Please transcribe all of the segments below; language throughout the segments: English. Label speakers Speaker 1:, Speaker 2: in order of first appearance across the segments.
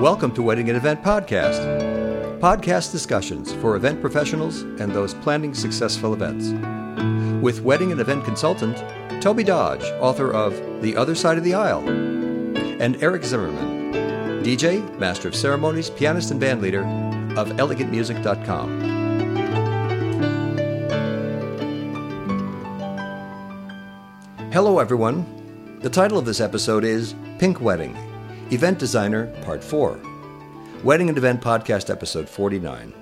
Speaker 1: Welcome to Wedding and Event Podcast. Podcast discussions for event professionals and those planning successful events. With wedding and event consultant Tobey Dodge, author of The Other Side of the Aisle, and Eric Zimmerman, DJ, Master of Ceremonies, pianist, and bandleader of elegantmusic.com. Hello, everyone. The title of this episode is Pink Wedding Event Designer, Part 4. Wedding and Event Podcast, Episode 49.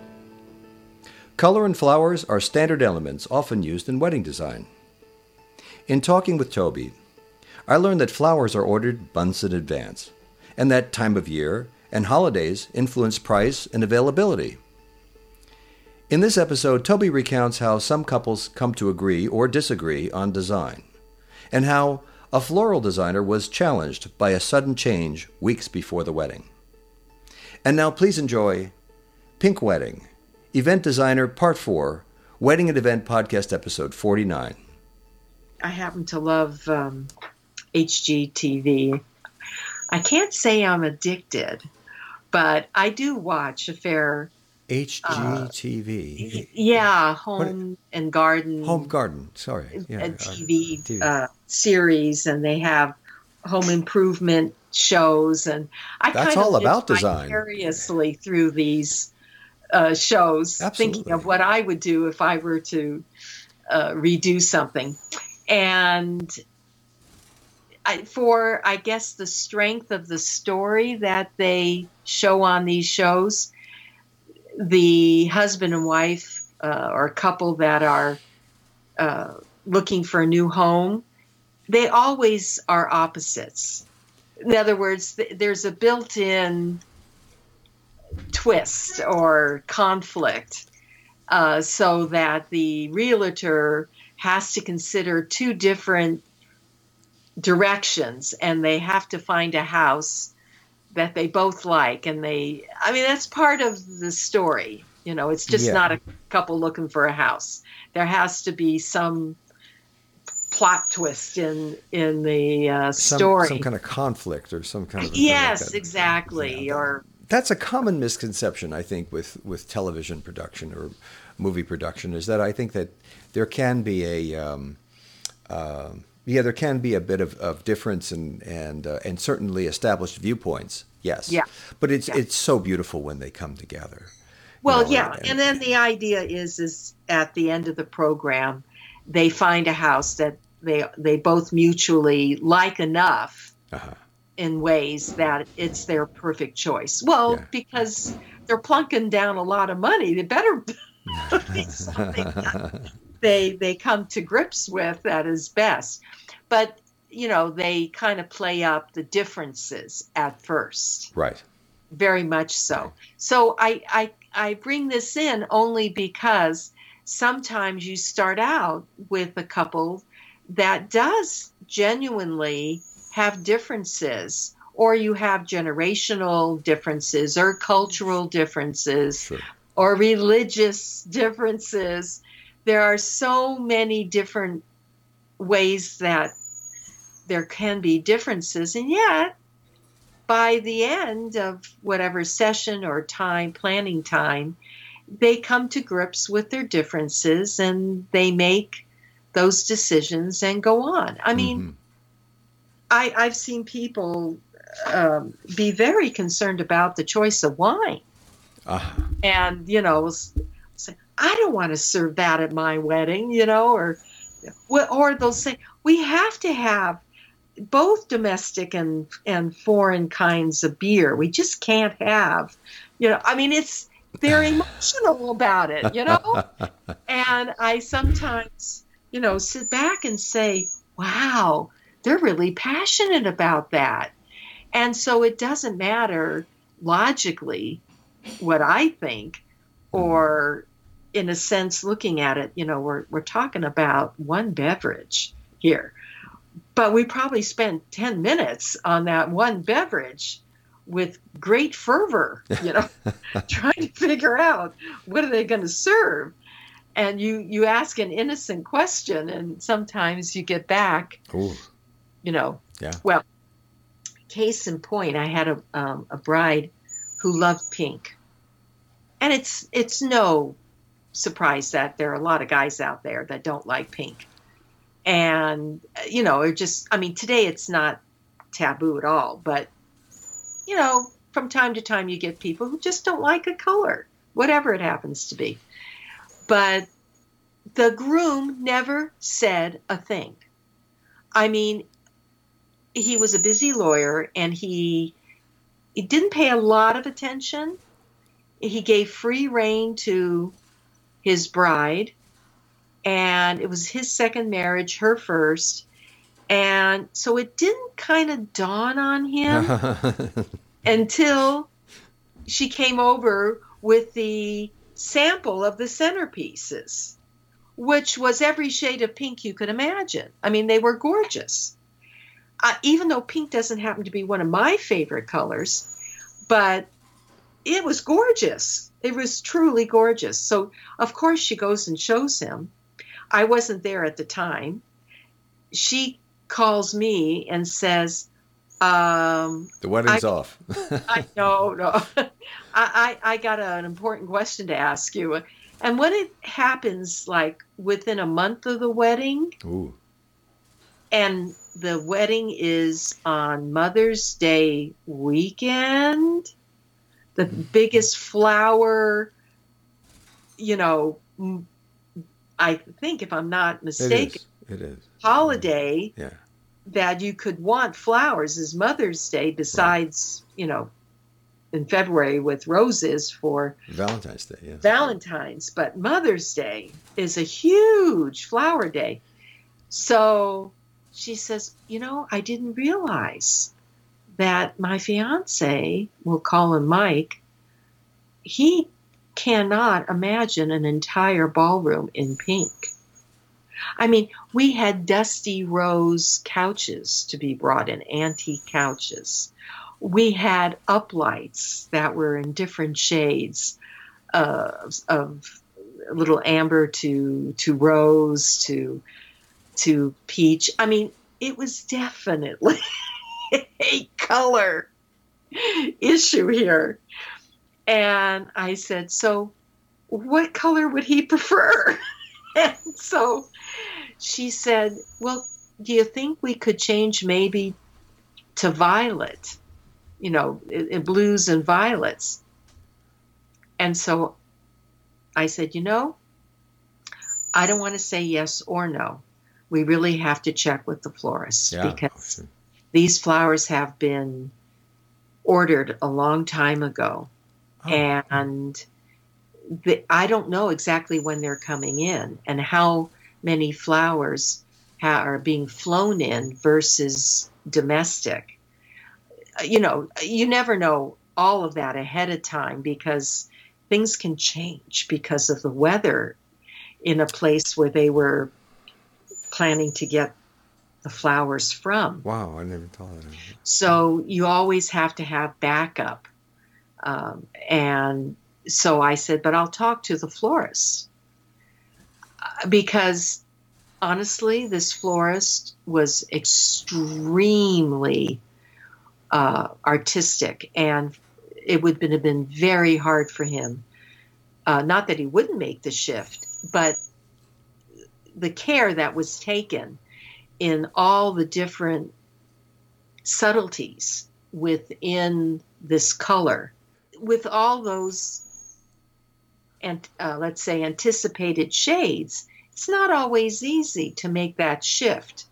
Speaker 1: Color and flowers are standard elements often used in wedding design. In talking with Tobey, I learned that flowers are ordered months in advance, and that time of year and holidays influence price and availability. In this episode, Tobey recounts how some couples come to agree or disagree on design, and how a floral designer was challenged by a sudden change weeks before the wedding. And now please enjoy Pink Wedding, Event Designer Part 4, Wedding and Event Podcast Episode 49.
Speaker 2: I happen to love um, HGTV. I can't say I'm addicted, but I do watch a fair.
Speaker 1: HGTV.
Speaker 2: Yeah, home and garden.
Speaker 1: Home Garden, sorry. Yeah,
Speaker 2: and
Speaker 1: uh,
Speaker 2: TV,
Speaker 1: TV.
Speaker 2: Uh, series, and they have home improvement shows, and I
Speaker 1: That's
Speaker 2: kind of
Speaker 1: all
Speaker 2: live
Speaker 1: about design.
Speaker 2: vicariously through these uh, shows, thinking of what I would do if I were to uh, redo something, and I, for I guess the strength of the story that they show on these shows, the husband and wife uh, or couple that are uh, looking for a new home, they always are opposites. In other words, th- there's a built-in twist or conflict, uh, so that the realtor has to consider two different directions, and they have to find a house that they both like. And they, I mean, that's part of the story. You know, it's just
Speaker 1: Yeah.
Speaker 2: not a couple looking for a house. There has to be some plot twist in in the uh, story.
Speaker 1: some kind of conflict or some kind of like
Speaker 2: yes, exactly.
Speaker 1: Yeah,
Speaker 2: or
Speaker 1: that's a common misconception I think with with television production or movie production is that I think that there can be a um, uh, yeah there can be a bit of, of difference and and uh, and certainly established viewpoints yes
Speaker 2: Yeah.
Speaker 1: but it's
Speaker 2: Yeah.
Speaker 1: it's so beautiful when they come together you
Speaker 2: Well,
Speaker 1: know,
Speaker 2: yeah, and then the idea is is at the end of the program, they find a house that they they both mutually like enough
Speaker 1: uh-huh.
Speaker 2: in ways that it's their perfect choice. Well,
Speaker 1: Yeah.
Speaker 2: because they're plunking down a lot of money, they better be something they they come to grips with that is best. But you know, they kind of play up the differences at first
Speaker 1: right
Speaker 2: very much so. So I, I I bring this in only because sometimes you start out with a couple that does genuinely have differences or you have generational differences or cultural differences
Speaker 1: sure
Speaker 2: or religious differences. There are so many different ways that there can be differences, and yet by the end of whatever session or time, planning time, they come to grips with their differences and they make those decisions and go on. I mean,
Speaker 1: Mhm.
Speaker 2: I, I've seen people um, be very concerned about the choice of wine
Speaker 1: uh-huh.
Speaker 2: and you know i don't want to serve that at my wedding you know or or they'll say we have to have both domestic and and foreign kinds of beer. We just can't have you know i mean it's they're emotional about it you know? And i sometimes you know sit back and say wow they're really passionate about that. And so it doesn't matter logically what I think, or in a sense, looking at it, you know, we're, we're talking about one beverage here, but we probably spent 10 minutes on that one beverage with great fervor, you know, trying to figure out what are they going to serve. And you, you ask an innocent question, and sometimes you get back,
Speaker 1: Ooh,
Speaker 2: you know,
Speaker 1: Yeah.
Speaker 2: well, case in point, I had a, um, a bride who loved pink. And it's it's no surprise that there are a lot of guys out there that don't like pink. And you know, it just I mean, today it's not taboo at all, but you know, from time to time you get people who just don't like a color, whatever it happens to be. But the groom never said a thing. I mean, he was a busy lawyer and he, he didn't pay a lot of attention. He gave free rein to his bride, and it was his second marriage, her first. And so it didn't kind of dawn on him until she came over with the sample of the centerpieces, which was every shade of pink you could imagine. I mean, they were gorgeous. Uh, even though pink doesn't happen to be one of my favorite colors, but it was gorgeous. It was truly gorgeous. So, of course, she goes and shows him. I wasn't there at the time. She calls me and says, um,
Speaker 1: the wedding's
Speaker 2: I,
Speaker 1: off.
Speaker 2: I no no. I, I I got an important question to ask you. And when it happens, like within a month of the wedding,
Speaker 1: Ooh.
Speaker 2: and the wedding is on Mother's Day weekend, the biggest flower, you know, I think if I'm not mistaken,
Speaker 1: is. It is.
Speaker 2: holiday
Speaker 1: Yeah.
Speaker 2: that you could want flowers is Mother's Day, besides, you know, in February with roses for
Speaker 1: Valentine's Day. Yes.
Speaker 2: Valentine's, but Mother's Day is a huge flower day. So she says, You know, I didn't realize that my fiance, we'll call him Mike, he cannot imagine an entire ballroom in pink. I mean, we had dusty rose couches to be brought in, antique couches. We had uplights that were in different shades uh, of little amber to to rose to to peach. I mean, it was definitely a color issue here. And I said, "So, what color would he prefer?" and so she said, Well, do you think we could change maybe to violet? You know, blues and violets. And so I said, You know, I don't want to say yes or no. We really have to check with the florist
Speaker 1: Yeah.
Speaker 2: because. These flowers have been ordered a long time ago.
Speaker 1: Oh.
Speaker 2: And the, I don't know exactly when they're coming in and how many flowers ha- are being flown in versus domestic. You know, you never know all of that ahead of time because things can change because of the weather in a place where they were planning to get the flowers from.
Speaker 1: Wow, I never thought of that.
Speaker 2: So you always have to have backup. Um, and so I said, but I'll talk to the florist. Uh, Because honestly, this florist was extremely uh, artistic, and it would have been very hard for him. Uh, not that he wouldn't make the shift, but the care that was taken in all the different subtleties within this color. With all those and uh, let's say anticipated shades it's not always easy to make that shift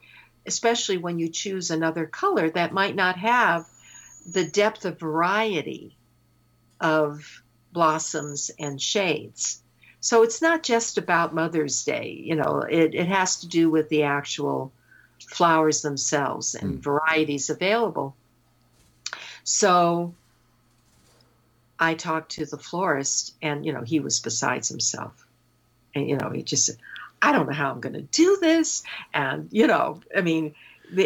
Speaker 2: especially when you choose another color that might not have the depth of variety of blossoms and shades. So it's not just about mother's day you know it, it has to do with the actual flowers themselves and
Speaker 1: Mm.
Speaker 2: varieties available. So I talked to the florist, and you know, he was besides himself. And you know, he just said, I don't know how I'm going to do this. And you know, I mean, they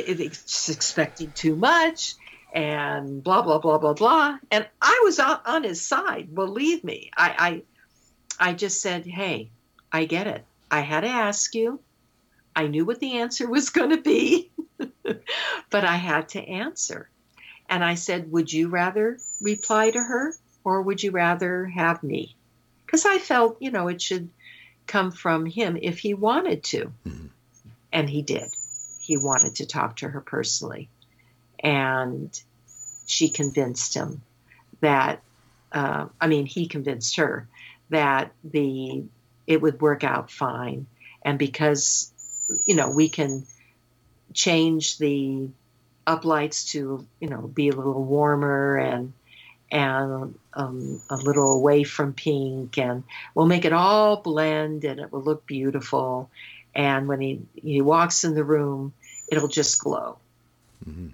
Speaker 2: expecting too much and blah, blah, blah, blah, blah. And I was on, on his side, believe me. I, I, I just said, hey, I get it. I had to ask you. I knew what the answer was going to be, but I had to answer. And I said, Would you rather reply to her or would you rather have me? Because I felt, you know, it should come from him if he wanted to.
Speaker 1: Mhm.
Speaker 2: And he did. He wanted to talk to her personally. And she convinced him that, uh, I mean, he convinced her that the it would work out fine. And because, you know, we can change the uplights to, you know, be a little warmer and and um, a little away from pink, and we'll make it all blend, and it will look beautiful. And when he he walks in the room, it'll just glow,
Speaker 1: Mhm.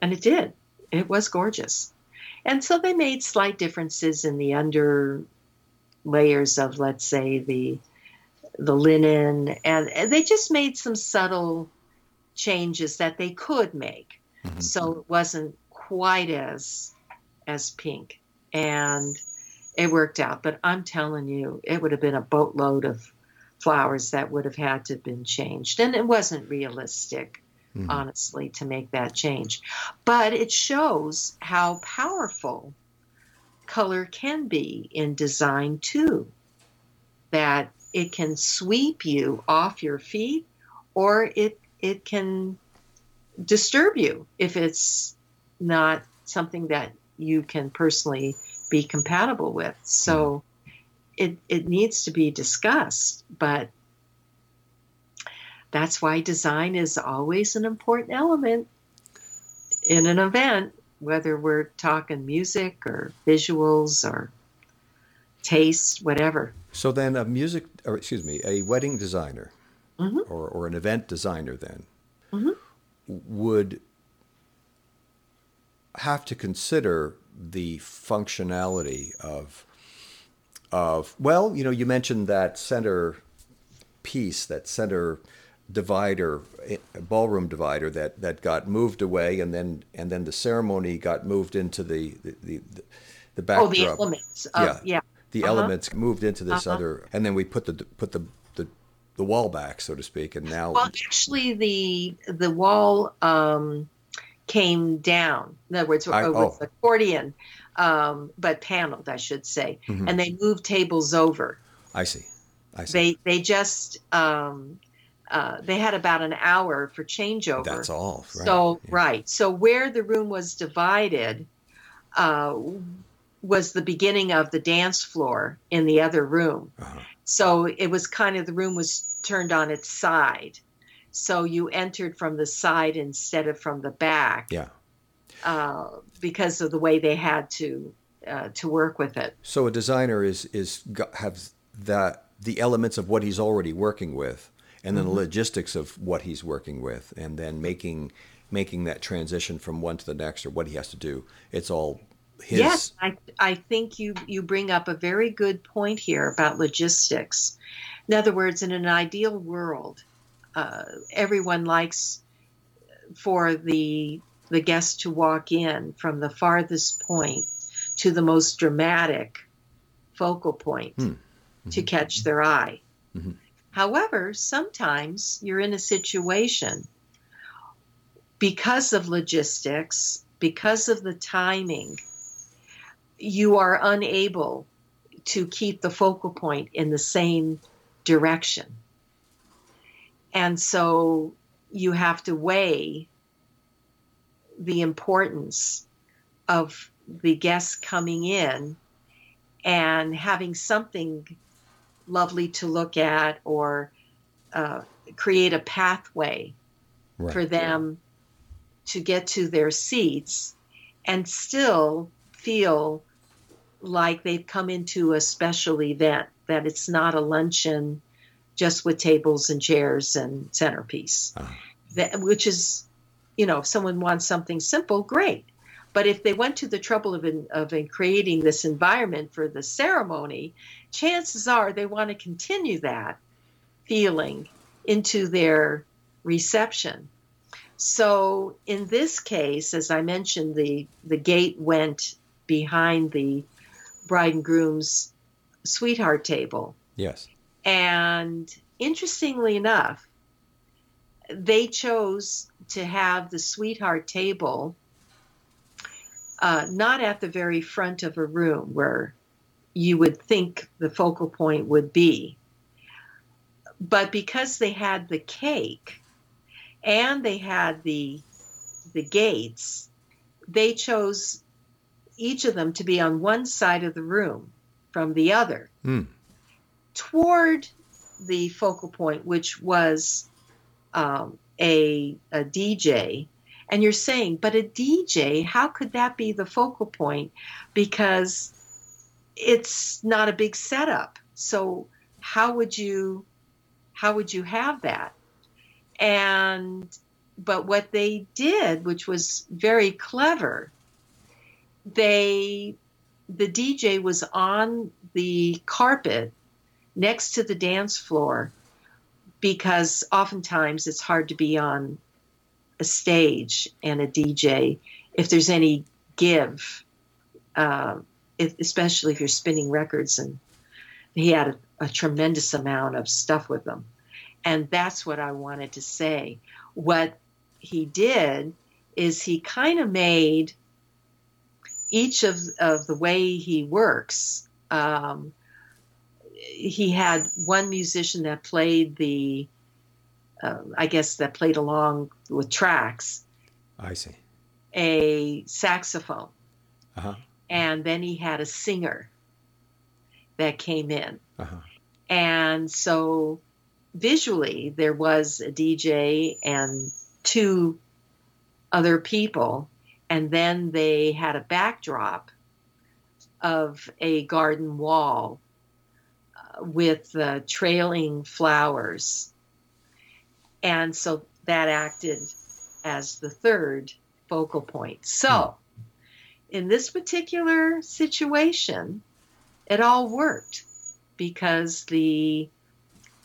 Speaker 2: and it did. It was gorgeous. And so they made slight differences in the under layers of, let's say, the the linen, and, and they just made some subtle changes that they could make
Speaker 1: Mhm.
Speaker 2: so it wasn't quite as as pink and it worked out but i'm telling you it would have been a boatload of flowers that would have had to have been changed and it wasn't realistic
Speaker 1: Mhm.
Speaker 2: honestly to make that change but it shows how powerful color can be in design too that it can sweep you off your feet or it it can disturb you if it's not something that you can personally be compatible with. So mm-hmm. it it needs to be discussed, but that's why design is always an important element in an event, whether we're talking music or visuals or taste, whatever.
Speaker 1: So then, a music, or excuse me, a wedding designer
Speaker 2: Mhm.
Speaker 1: or, or an event designer then
Speaker 2: Mhm.
Speaker 1: would have to consider the functionality of of well, you know, you mentioned that center piece, that center divider, eh, ballroom divider that that got moved away, and then and then the ceremony got moved into the the the, the backdrop.
Speaker 2: Oh, the elements. Of,
Speaker 1: Yeah.
Speaker 2: yeah.
Speaker 1: The
Speaker 2: Uh-huh.
Speaker 1: elements moved into this
Speaker 2: Uh-huh.
Speaker 1: other, and then we put the put the, the the wall back, so to speak, and now
Speaker 2: Well, actually, the the wall um, came down. In other words,
Speaker 1: I-
Speaker 2: it was
Speaker 1: oh.
Speaker 2: accordion, um, but paneled, I should say.
Speaker 1: Mhm.
Speaker 2: And they moved tables over.
Speaker 1: I see, I see.
Speaker 2: They they just um, uh, they had about an hour for changeover.
Speaker 1: That's all. Right.
Speaker 2: So
Speaker 1: Yeah.
Speaker 2: right, so where the room was divided uh, was the beginning of the dance floor in the other room.
Speaker 1: Uh-huh.
Speaker 2: So it was kind of the room was turned on its side. So you entered from the side instead of from the back
Speaker 1: Yeah.
Speaker 2: uh, because of the way they had to uh, to work with it.
Speaker 1: So a designer is is have that the elements of what he's already working with, and then the logistics of what he's working with, and then making making that transition from one to the next or what he has to do. It's all his.
Speaker 2: Yes, I, I think you, you bring up a very good point here about logistics. In other words, in an ideal world, uh, everyone likes for the the guest to walk in from the farthest point to the most dramatic focal point
Speaker 1: Hmm.
Speaker 2: to catch their eye.
Speaker 1: Mhm.
Speaker 2: However, sometimes you're in a situation because of logistics, because of the timing, you are unable to keep the focal point in the same direction. And so you have to weigh the importance of the guests coming in and having something lovely to look at or uh, create a pathway
Speaker 1: Right.
Speaker 2: for them to get to their seats and still feel like they've come into a special event, that it's not a luncheon just with tables and chairs and centerpiece.
Speaker 1: Ah.
Speaker 2: That, which is, you know, if someone wants something simple, great. But if they went to the trouble of, in, of in creating this environment for the ceremony, chances are they want to continue that feeling into their reception. So in this case, as I mentioned, the, the gate went behind the bride and groom's sweetheart table.
Speaker 1: Yes.
Speaker 2: And interestingly enough, they chose to have the sweetheart table uh, not at the very front of a room where you would think the focal point would be. But because they had the cake and they had the the gates, they chose each of them to be on one side of the room from the other
Speaker 1: Mm.
Speaker 2: toward the focal point, which was um, a, a DJ. And you're saying, but a DJ, how could that be the focal point? Because it's not a big setup. So how would you how would you have that? And but what they did, which was very clever, they the DJ was on the carpet next to the dance floor because oftentimes it's hard to be on a stage and a DJ if there's any give, uh, if, especially if you're spinning records. And he had a, a tremendous amount of stuff with him. And that's what I wanted to say. What he did is he kind of made each of, of the way he works. Um, he had one musician that played the, uh, I guess, that played along with tracks,
Speaker 1: I see.
Speaker 2: a saxophone.
Speaker 1: Uh-huh.
Speaker 2: And then he had a singer that came in.
Speaker 1: Uh-huh.
Speaker 2: And so visually, there was a DJ and two other people. And then they had a backdrop of a garden wall uh, with uh, trailing flowers. And so that acted as the third focal point. So, in this particular situation, it all worked because the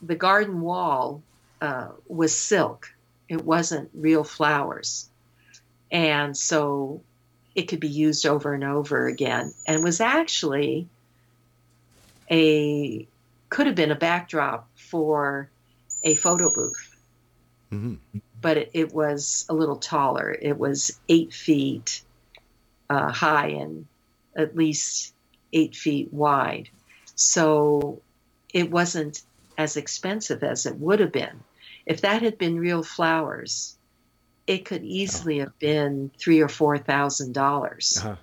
Speaker 2: the garden wall uh, was silk. It wasn't real flowers, and so it could be used over and over again, and was actually a could have been a backdrop for a photo booth
Speaker 1: hmm
Speaker 2: but it, it was a little taller. It was eight feet uh, high and at least eight feet wide. So it wasn't as expensive as it would have been. If that had been real flowers, it could easily have been three or four thousand dollars.
Speaker 1: Uh-huh.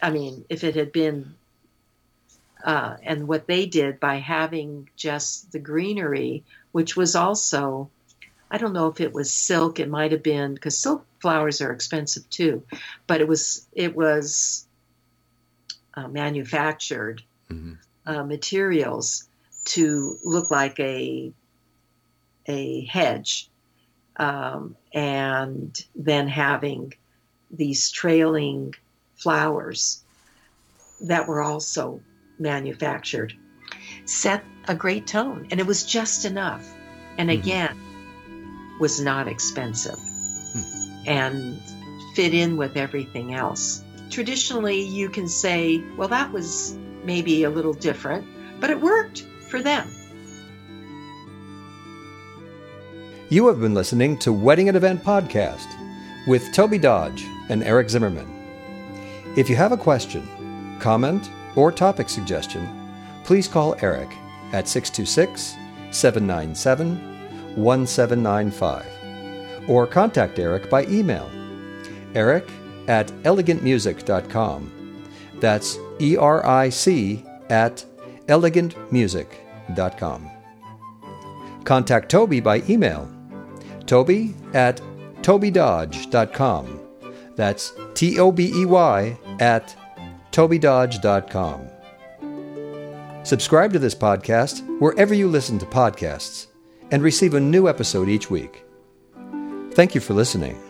Speaker 2: I mean, if it had been, uh, and what they did by having just the greenery, which was also, I don't know if it was silk, it might have been, because silk flowers are expensive too, but it was, it was uh, manufactured
Speaker 1: hmm
Speaker 2: uh, materials to look like a, a hedge. Um, and then having these trailing flowers that were also manufactured set a great tone. And it was just enough. And
Speaker 1: Mhm.
Speaker 2: again was not expensive. And fit in with everything else. Traditionally you can say well that was maybe a little different but it worked for them
Speaker 1: You have been listening to Wedding and Event Podcast with Tobey Dodge and Eric Zimmerman. If you have a question, comment, or topic suggestion, please call Eric at 626 797 1795 or contact Eric by email eric at elegantmusic.com. That's E R I C at elegantmusic.com. Contact Tobey by email tobey at tobeydodge.com. That's T O B E Y at tobeydodge.com. Subscribe to this podcast wherever you listen to podcasts and receive a new episode each week. Thank you for listening.